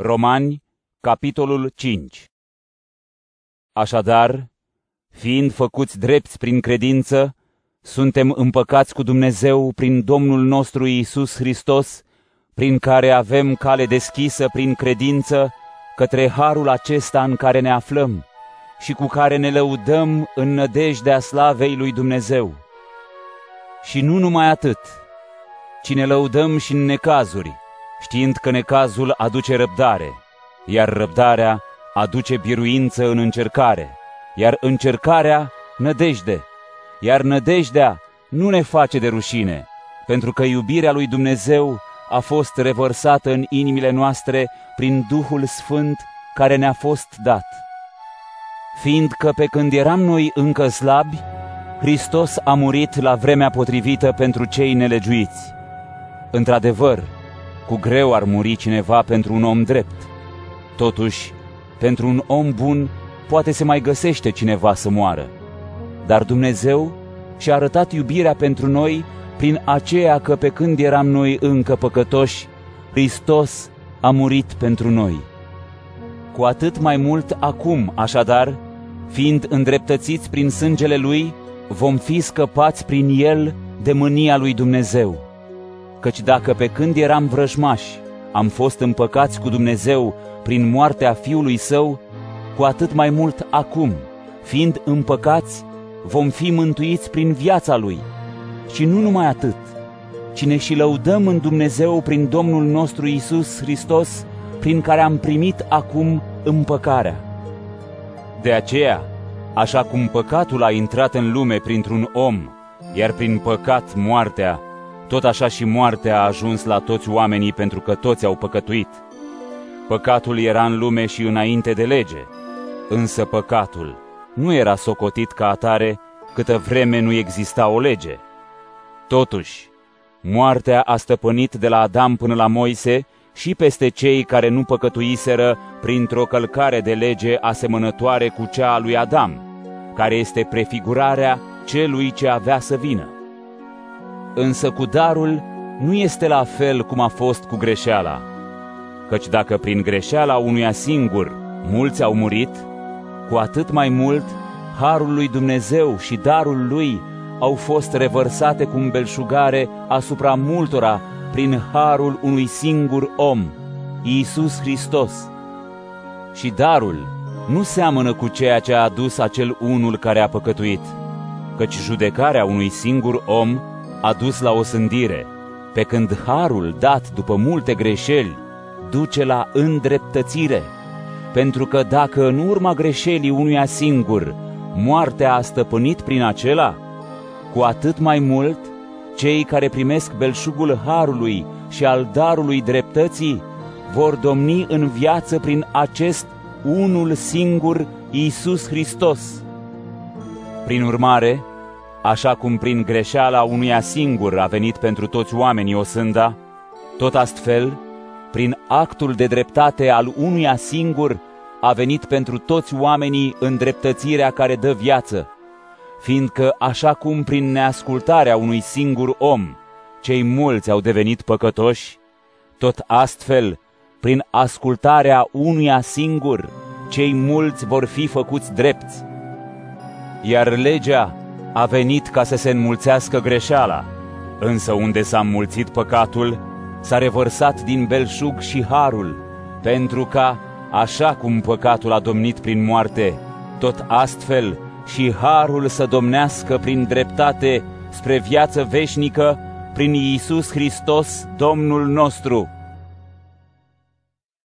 Romani, capitolul 5 Așadar, fiind făcuți drepți prin credință, suntem împăcați cu Dumnezeu prin Domnul nostru Iisus Hristos, prin care avem cale deschisă prin credință către harul acesta în care ne aflăm și cu care ne lăudăm în nădejdea slavei lui Dumnezeu. Și nu numai atât, ci ne lăudăm și în necazuri, știind că necazul aduce răbdare, iar răbdarea aduce biruință în încercare, iar încercarea nădejde, iar nădejdea nu ne face de rușine, pentru că iubirea lui Dumnezeu a fost revărsată în inimile noastre prin Duhul Sfânt care ne-a fost dat. Fiindcă pe când eram noi încă slabi, Hristos a murit la vremea potrivită pentru cei nelegiuiți. Într-adevăr, cu greu ar muri cineva pentru un om drept. Totuși, pentru un om bun poate se mai găsește cineva să moară. Dar Dumnezeu și-a arătat iubirea pentru noi prin aceea că pe când eram noi încă păcătoși, Hristos a murit pentru noi. Cu atât mai mult acum, așadar, fiind îndreptățiți prin sângele Lui, vom fi scăpați prin El de mânia lui Dumnezeu. Căci dacă pe când eram vrăjmași am fost împăcați cu Dumnezeu prin moartea Fiului Său, cu atât mai mult acum, fiind împăcați, vom fi mântuiți prin viața Lui. Și nu numai atât, ci ne și lăudăm în Dumnezeu prin Domnul nostru Isus Hristos, prin care am primit acum împăcarea. De aceea, așa cum păcatul a intrat în lume printr-un om, iar prin păcat moartea, tot așa și moartea a ajuns la toți oamenii pentru că toți au păcătuit. Păcatul era în lume și înainte de lege, însă păcatul nu era socotit ca atare câtă vreme nu exista o lege. Totuși, moartea a stăpânit de la Adam până la Moise și peste cei care nu păcătuiseră printr-o călcare de lege asemănătoare cu cea a lui Adam, care este prefigurarea celui ce avea să vină. Însă cu darul nu este la fel cum a fost cu greșeala, căci dacă prin greșeala unuia singur mulți au murit, cu atât mai mult harul lui Dumnezeu și darul lui au fost revărsate cu belșugare asupra multora prin harul unui singur om, Iisus Hristos. Și darul nu seamănă cu ceea ce a adus acel unul care a păcătuit, căci judecarea unui singur om a dus la osândire, pe când harul dat după multe greșeli duce la îndreptățire. Pentru că dacă în urma greșelii unuia singur moartea a stăpânit prin acela, cu atât mai mult cei care primesc belșugul harului și al darului dreptății vor domni în viață prin acest unul singur, Iisus Hristos. Prin urmare, Așa cum prin greșeala unuia singur a venit pentru toți oamenii o sânda, tot astfel, prin actul de dreptate al unuia singur, a venit pentru toți oamenii îndreptățirea care dă viață, fiindcă așa cum prin neascultarea unui singur om cei mulți au devenit păcătoși, tot astfel, prin ascultarea unuia singur, cei mulți vor fi făcuți drepți. Iar legea a venit ca să se înmulțească greșeala, însă unde s-a înmulțit păcatul, s-a revărsat din belșug și harul, pentru ca, așa cum păcatul a domnit prin moarte, tot astfel și harul să domnească prin dreptate spre viață veșnică prin Iisus Hristos, Domnul nostru.